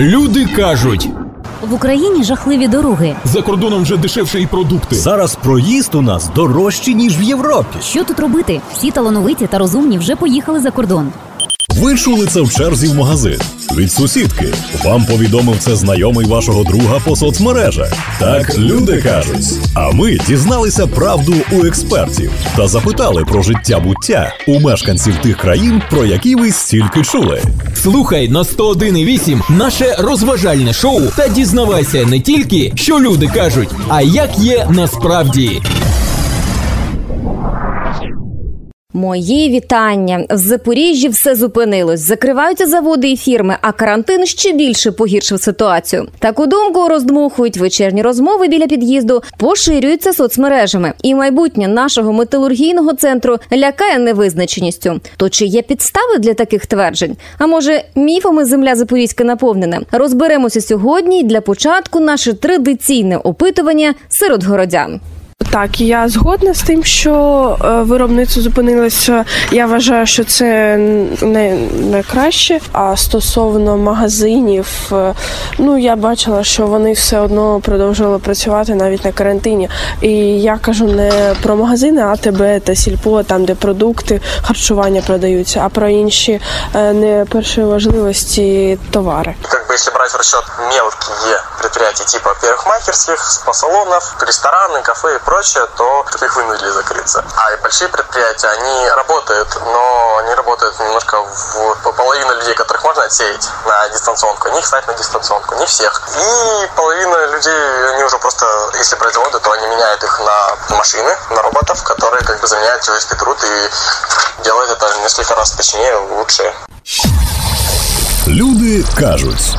Люди кажуть, В Україні жахливі дороги. за кордоном вже дешевше і продукти. Зараз проїзд у нас дорожчий, ніж в Європі. Що тут робити? Всі талановиті та розумні вже поїхали за кордон. Ви чули це в черзі в магазин від сусідки. Вам повідомив це знайомий вашого друга по соцмережах. Так люди кажуть. А ми дізналися правду у експертів та запитали про життя буття у мешканців тих країн, про які ви стільки чули. Слухай на 101,8 наше розважальне шоу та дізнавайся не тільки, що люди кажуть, а як є насправді. Мої вітання. В Запоріжжі все зупинилось. Закриваються заводи і фірми, а карантин ще більше погіршив ситуацію. Таку думку роздмухують вечірні розмови біля під'їзду, поширюються соцмережами. І майбутнє нашого металургійного центру лякає невизначеністю. То чи є підстави для таких тверджень? А може, міфами земля Запорізька наповнена? Розберемося сьогодні. Для початку наше традиційне опитування серед городян. Так, я згодна з тим, що е, виробництво зупинилося. Я вважаю, що це не найкраще. А стосовно магазинів, е, ну я бачила, що вони все одно продовжували працювати навіть на карантині. І я кажу не про магазини, АТБ та Сільпо, там де продукти харчування продаються, а про інші е, не першої важливості товари. Бы если брать в расчет мелкие предприятия типа парикмахерских, спа-салонов, рестораны, кафе и прочее, то их вынудили закрыться. А и большие предприятия, они работают, но они работают немножко в половину людей, которых можно отсеять на дистанционку, они их ставят на дистанционку, не всех. И половина людей, они уже просто, если брать заводы, то они меняют их на машины, на роботов, которые как бы заменяют человеческий труд и делают это несколько раз точнее, лучше. Люди кажуть.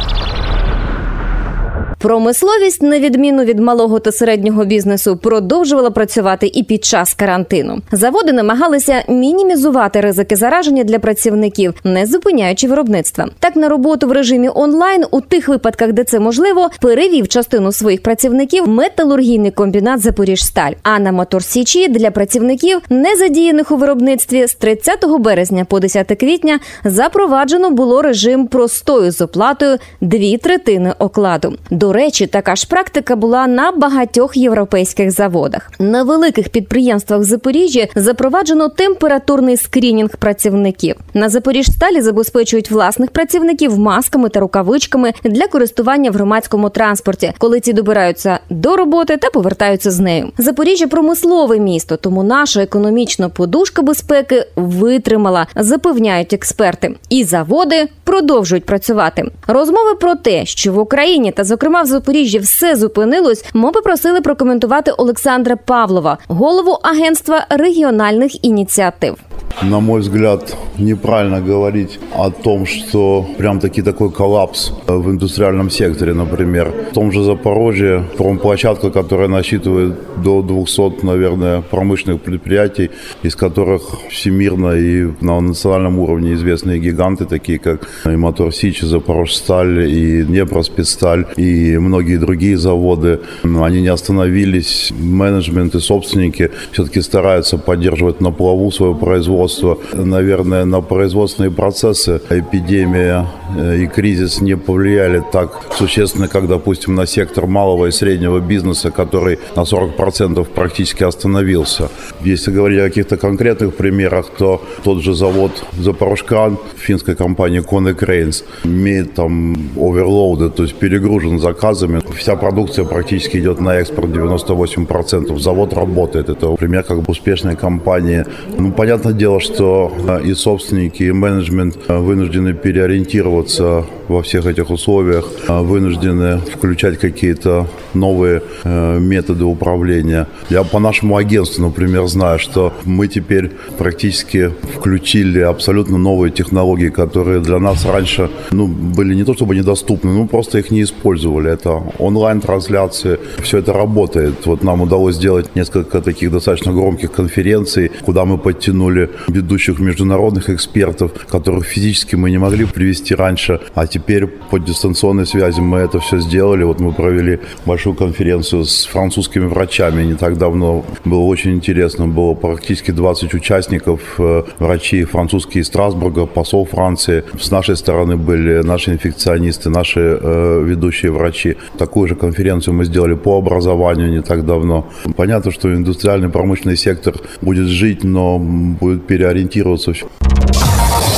Промисловість, на відміну від малого та середнього бізнесу, продовжувала працювати і під час карантину. Заводи намагалися мінімізувати ризики зараження для працівників, не зупиняючи виробництва. Так на роботу в режимі онлайн у тих випадках, де це можливо, перевів частину своїх працівників металургійний комбінат Запоріжсталь. А на моторсічі для працівників, не задіяних у виробництві, з 30 березня по 10 квітня запроваджено було режим простою з оплатою дві третини окладу. До речі, така ж практика була на багатьох європейських заводах. На великих підприємствах Запоріжжя запроваджено температурний скринінг працівників. На Запоріжсталі забезпечують власних працівників масками та рукавичками для користування в громадському транспорті, коли ці добираються до роботи та повертаються з нею. Запоріжжя промислове місто, тому наша економічна подушка безпеки витримала, запевняють експерти. І заводи продовжують працювати. Розмови про те, що в Україні та зокрема в Запоріжжі все зупинилось, ми попросили прокоментувати Олександра Павлова, голову агентства регіональних ініціатив. На мой взгляд, неправильно говорить о том, что прям таки такой коллапс в индустриальном секторе, например. В том же Запорожье промплощадка, которая насчитывает до 200, наверное, промышленных предприятий, из которых всемирно и на национальном уровне известные гиганты, такие как и Мотор Сич, и Запорожсталь, и Днепроспецсталь, и многие другие заводы. Они не остановились. Менеджмент и собственники все-таки стараются поддерживать на плаву свое производство производства. Наверное, на производственные процессы эпидемия и кризис не повлияли так существенно, как, допустим, на сектор малого и среднего бизнеса, который на 40% практически остановился. Если говорить о каких-то конкретных примерах, то тот же завод Запорожкан финской компании Kone Cranes имеет там оверлоуды, то есть перегружен заказами. Вся продукция практически идет на экспорт 98%. Завод работает. Это пример как бы успешной компании. Ну, понятное дело, что и собственники, и менеджмент вынуждены переориентироваться во всех этих условиях, вынуждены включать какие-то новые методы управления. Я по нашему агентству, например, знаю, что мы теперь практически включили абсолютно новые технологии, которые для нас раньше ну, были не то чтобы недоступны, ну просто их не использовали. Это онлайн-трансляции, все это работает. Вот нам удалось сделать несколько таких достаточно громких конференций, куда мы подтянули ведущих международных экспертов, которых физически мы не могли привести раньше, а теперь по дистанционной связи мы это все сделали. Вот мы провели большую конференцию с французскими врачами не так давно. Было очень интересно, было практически 20 участников, э, врачи французские из Страсбурга, посол Франции. С нашей стороны были наши инфекционисты, наши э, ведущие врачи. Такую же конференцию мы сделали по образованию не так давно. Понятно, что индустриальный промышленный сектор будет жить, но будет переориентироваться.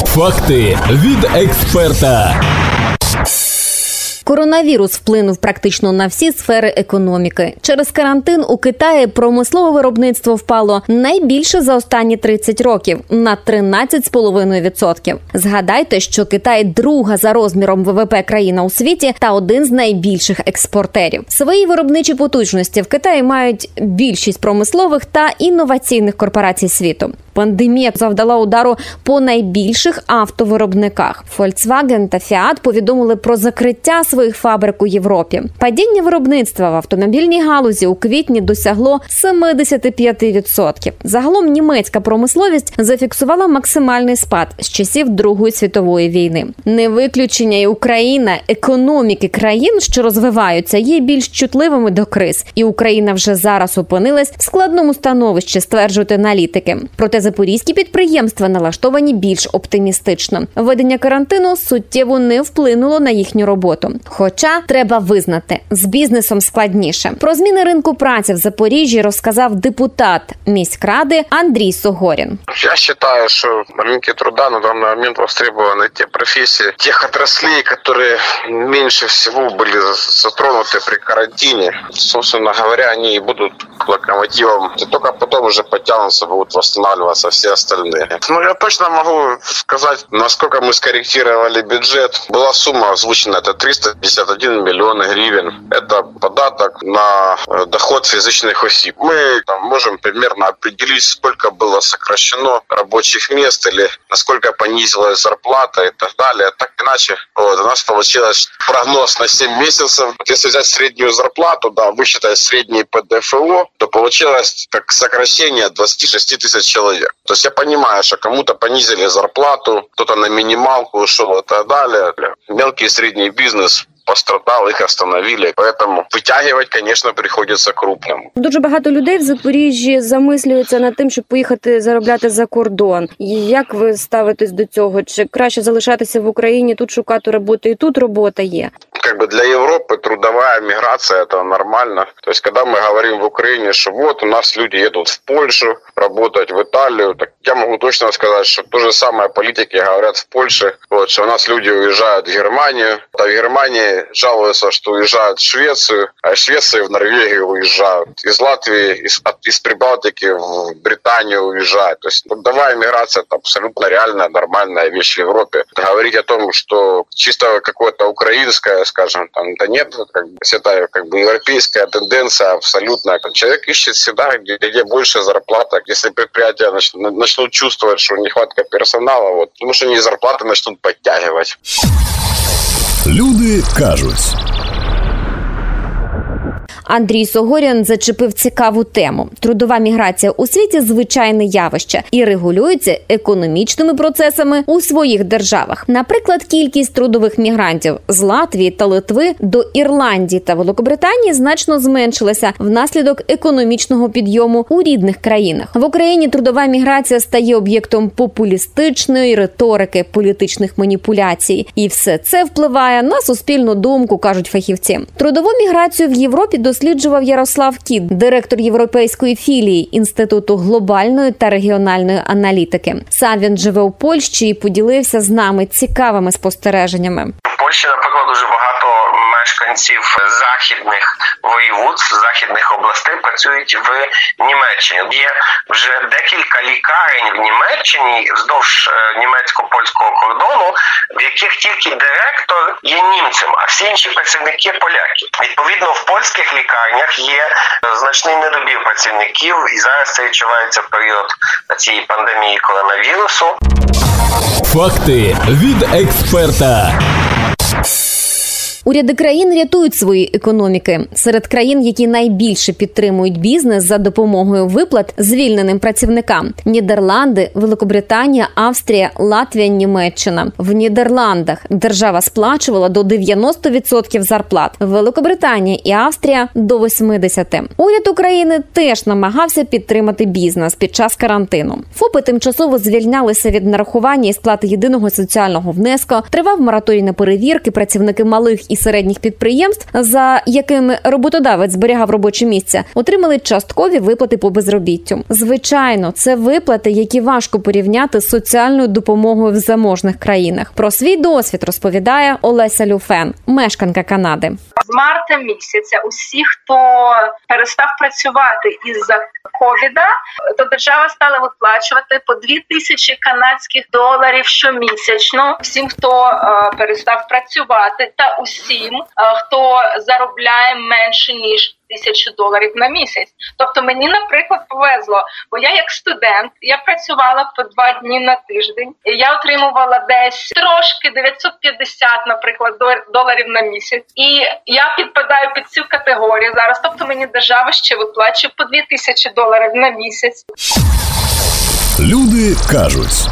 Факти від експерта. Коронавірус вплинув практично на всі сфери економіки. Через карантин у Китаї промислове виробництво впало найбільше за останні 30 років на 13,5%. Згадайте, що Китай друга за розміром ВВП країна у світі та один з найбільших експортерів. Свої виробничі потужності в Китаї мають більшість промислових та інноваційних корпорацій світу. Пандемія завдала удару по найбільших автовиробниках. Volkswagen та Fiat повідомили про закриття своїх фабрик у Європі. Падіння виробництва в автомобільній галузі у квітні досягло 75%. Загалом німецька промисловість зафіксувала максимальний спад з часів Другої світової війни. Не виключення і Україна, економіки країн, що розвиваються, є більш чутливими до криз, і Україна вже зараз опинилась в складному становищі, стверджують аналітики. Проте запорізькі підприємства налаштовані більш оптимістично. Введення карантину суттєво не вплинуло на їхню роботу. Хоча треба визнати, з бізнесом складніше про зміни ринку праці в Запоріжжі розказав депутат міськради Андрій Согорін. Я вважаю, що ринки труда на даний момент востребованы те професії, тих отраслей, які менше всього були затронуті при карантині. Собственно говоря, вони і будуть локомотивом. І тільки потім вже потягнуться, будуть восстанавливаться всі остальные. Ну я точно можу сказати, наскільки ми скорректировали бюджет. Була сума озвучена, це 300 51 миллион гривен. Это податок на э, доход фізичних осіб. Ми там можем примерно определить, сколько было сокращено рабочих мест или насколько понизилась зарплата и так далее. Так иначе вот, у нас получилось прогноз на 7 месяцев. Если взять среднюю зарплату, да, высчитать средний ПДФО, то получилось как сокращение 26 тысяч человек. То есть я понимаю, что кому-то понизили зарплату, кто-то на минималку ушел и так далее. Мелкий и средний бизнес пострадал, их остановили. Поэтому витягувати, конечно, приходиться крупним. Дуже багато людей в Запоріжжі замислюються над тим, щоб поїхати заробляти за кордон. Як ви ставитесь до цього? Чи краще залишатися в Україні, тут шукати роботу, і тут робота є? Как бы для Европы трудовая миграция это нормально. То есть, когда мы говорим в Украине, что вот у нас люди едут в Польшу работать, в Италию, так я могу точно сказать, что то же самое политики говорят в Польше, вот, что у нас люди уезжают в Германию, а в Германии жалуются, что уезжают в Швецию, а из Швеции в Норвегию уезжают, из Латвии, из, от- из Прибалтики в Британию уезжают. То есть трудовая миграция это абсолютно реальная, нормальная вещь в Европе. Говорить о том, что чисто какое-то украинское, скажем, там, да нет, как бы, это как бы европейская тенденция абсолютно. Человек ищет всегда, где, где больше зарплата. Если предприятия нач- начнут чувствовать, что нехватка персонала, вот, потому что они зарплаты начнут подтягивать. Люди кажуть. Андрій Согорян зачепив цікаву тему. Трудова міграція у світі звичайне явище і регулюється економічними процесами у своїх державах. Наприклад, кількість трудових мігрантів з Латвії та Литви до Ірландії та Великобританії значно зменшилася внаслідок економічного підйому у рідних країнах. В Україні трудова міграція стає об'єктом популістичної риторики, політичних маніпуляцій, і все це впливає на суспільну думку, кажуть фахівці. Трудову міграцію в Європі досліджував Ярослав Кіт, директор європейської філії інституту глобальної та регіональної аналітики. Сам він живе у Польщі і поділився з нами цікавими спостереженнями. Польщі, наприклад, дуже багато мешканців західних воєводств, західних областей працюють в Німеччині. Є вже декілька лікарень в Німеччині вздовж е, німецько-польського кордону, в яких тільки директор є німцем, а всі інші працівники поляки. Відповідно, в польських лікарнях є е, значний недобір працівників, і зараз це відчувається в період цієї пандемії коронавірусу. Факти від експерта. Уряди країн рятують свої економіки. Серед країн, які найбільше підтримують бізнес за допомогою виплат звільненим працівникам: Нідерланди, Великобританія, Австрія, Латвія, Німеччина. В Нідерландах держава сплачувала до 90% зарплат. Великобританія і Австрія до 80%. Уряд України теж намагався підтримати бізнес під час карантину. ФОПи тимчасово звільнялися від нарахування і сплати єдиного соціального внеску. Тривав мораторій на перевірки. Працівники малих і середніх підприємств, за якими роботодавець зберігав робоче місце, отримали часткові виплати по безробіттю. Звичайно, це виплати, які важко порівняти з соціальною допомогою в заможних країнах. Про свій досвід розповідає Олеся Люфен, мешканка Канади. З марта місяця усі, хто перестав працювати із-за ковіда, то держава стала виплачувати по 2 тисячі канадських доларів щомісячно всім, хто е, перестав працювати, та усім, е, хто заробляє менше ніж тисячу доларів на місяць. Тобто мені, наприклад, повезло, бо я як студент я працювала по два дні на тиждень. Я отримувала десь трошки 950, наприклад, доларів на місяць, і я підпадаю під цю категорію зараз. Тобто мені держава ще виплачує по 2000 доларів на місяць. Люди кажуть.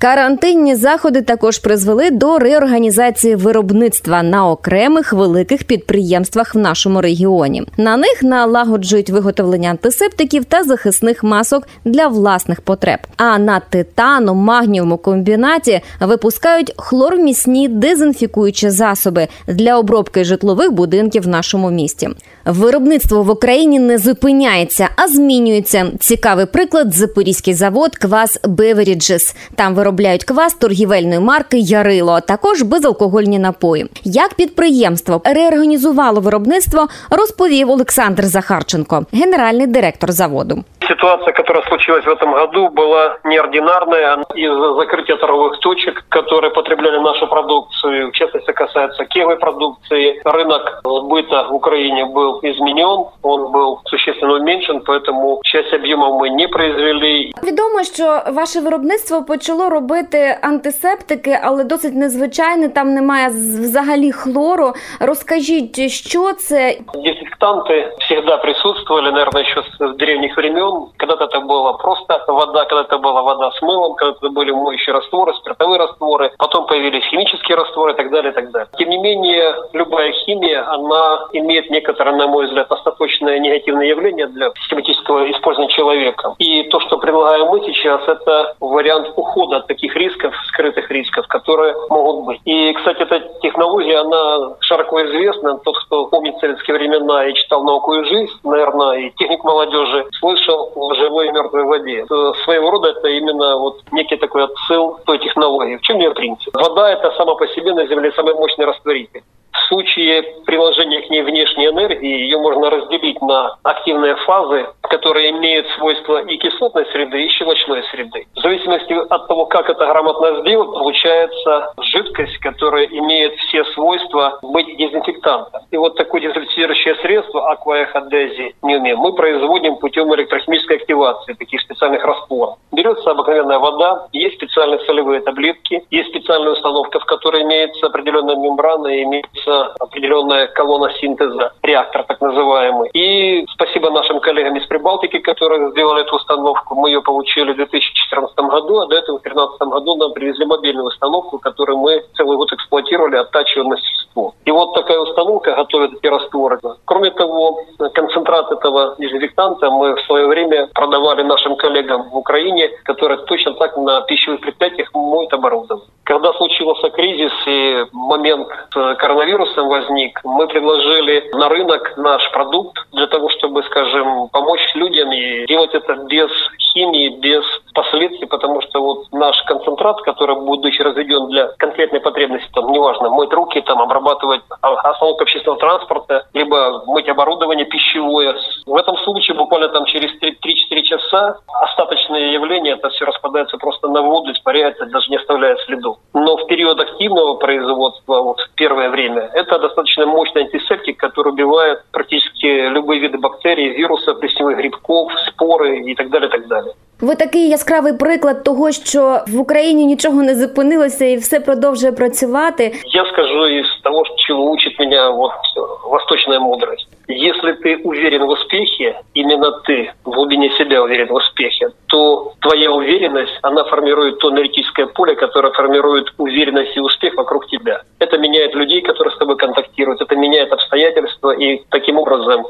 Карантинні заходи також призвели до реорганізації виробництва на окремих великих підприємствах в нашому регіоні. На них налагоджують виготовлення антисептиків та захисних масок для власних потреб. А на титану магнієвому комбінаті випускають хлормісні дезінфікуючі засоби для обробки житлових будинків в нашому місті. Виробництво в Україні не зупиняється, а змінюється. Цікавий приклад запорізький завод Квас Beverages. Там виробляють квас торгівельної марки Ярило, а також безалкогольні напої. Як підприємство реорганізувало виробництво, розповів Олександр Захарченко, генеральний директор заводу. Ситуация, которая случилась в этом году, была неординарная из-за закрытия торговых точек, которые потребляли нашу продукцию. В частности, касается кевой продукции. Рынок сбыта в Украине был изменен, он был существенно уменьшен, поэтому часть объемов мы не произвели. Відомо, що ваше виробництво почало робити антисептики, але досить незвичайне. Там немає взагалі хлору. Розкажіть, що це? Дезинфектанты всегда присутствовали, наверное, еще с древних времен. Когда-то это была просто вода, когда-то была вода с мылом, когда-то были моющие растворы, спиртовые растворы, потом появились химические растворы и так далее, и так далее. Тем не менее, любая химия, она имеет некоторое, на мой взгляд, остаточное негативное явление для систематического использования человеком. И то, что предлагаем мы сейчас, это вариант ухода от таких рисков, скрытых рисков, которые могут быть. И, кстати, эта технология, она широко известна. Тот, кто помнит советские времена и читал «Науку и жизнь», наверное, и техник молодежи, слышал в живой и мертвой воде. Своего рода это именно вот некий такой отсыл той технологии. В чем ее принцип? Вода это сама по себе на Земле самый мощный растворитель. Случае приложения к ней внешней энергии ее можно разделить на активные фазы, которые имеют свойства и кислотной среды, и щелочной среды. В зависимости от того, как это грамотно сделать, получается жидкость, которая имеет все свойства быть дезинфектантом. И вот такое дезинфицирующее средство акваэходези мы производим путем электрохимической активации таких специальных растворов. Берется обыкновенная вода, есть специальные солевые таблетки, есть специальная установка, в которой имеется определенная мембрана и имеется определенная колонна синтеза, реактор так называемый. И спасибо нашим коллегам из Прибалтики, которые сделали эту установку. Мы ее получили в 2014 году, а до этого в 2013 году нам привезли мобильную установку, которую мы целый год эксплуатировали, оттачивая мастерство. И вот такая установка готовит эти растворы. Кроме того, концентрат этого дезинфектанта мы в свое время продавали нашим коллегам в Украине, которые точно так на пищевых предприятиях моют оборудование. Когда случился кризис и момент с коронавирусом возник, мы предложили на рынок наш продукт для того, чтобы, скажем, помочь людям и делать это без химии, без последствий, потому что вот наш концентрат, который будучи разведен для конкретной потребности, там, неважно, мыть руки, там, обрабатывать остановку общественного транспорта, либо мыть оборудование пищевое. В этом случае буквально там через 3-4 часа остаточные явления, это все распадается просто на воду, испаряется, даже не оставляя следов. Но в период активного производства, вот в первое время, это достаточно мощный антисептик, который убивает практически любые виды бактерий, вирусов, плесневых грибков, споры и так далее, так далее. Ви такий яскравий приклад того, що в Україні нічого не зупинилося і все продовжує працювати. Я скажу из того, чего учит меня вот э, восточная мудрость. Если ты уверен в успехе, именно ты в глубине себя уверен в успехе, то твоя уверенность, она формирует то аналитическое поле, которое формирует уверенность и успех вокруг тебя. Это меняет людей, которые с тобой контактируют, это меняет обстоятельства, и таким образом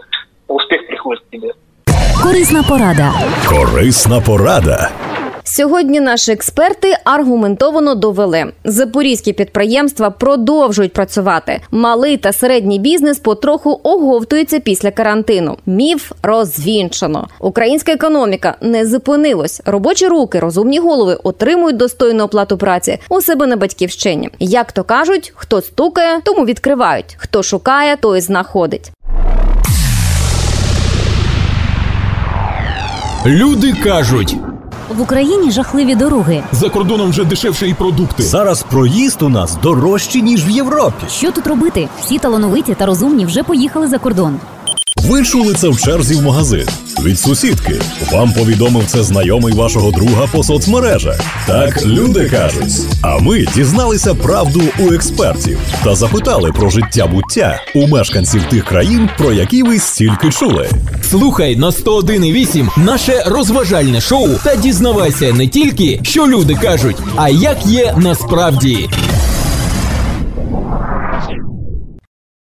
успех приходит к тебе. Корисна порада. Корисна порада. Сьогодні наші експерти аргументовано довели, запорізькі підприємства продовжують працювати. Малий та середній бізнес потроху оговтується після карантину. Міф розвінчано. Українська економіка не зупинилась. Робочі руки, розумні голови отримують достойну оплату праці у себе на батьківщині. Як то кажуть, хто стукає, тому відкривають. Хто шукає, той знаходить. Люди кажуть, В Україні жахливі дороги. за кордоном вже дешевше і продукти. Зараз проїзд у нас дорожчий, ніж в Європі. Що тут робити? Всі талановиті та розумні вже поїхали за кордон. Ви чули це в черзі в магазин від сусідки. Вам повідомив це знайомий вашого друга по соцмережах. Так люди кажуть. А ми дізналися правду у експертів та запитали про життя буття у мешканців тих країн, про які ви стільки чули. Слухай на 101,8 наше розважальне шоу та дізнавайся не тільки, що люди кажуть, а як є насправді.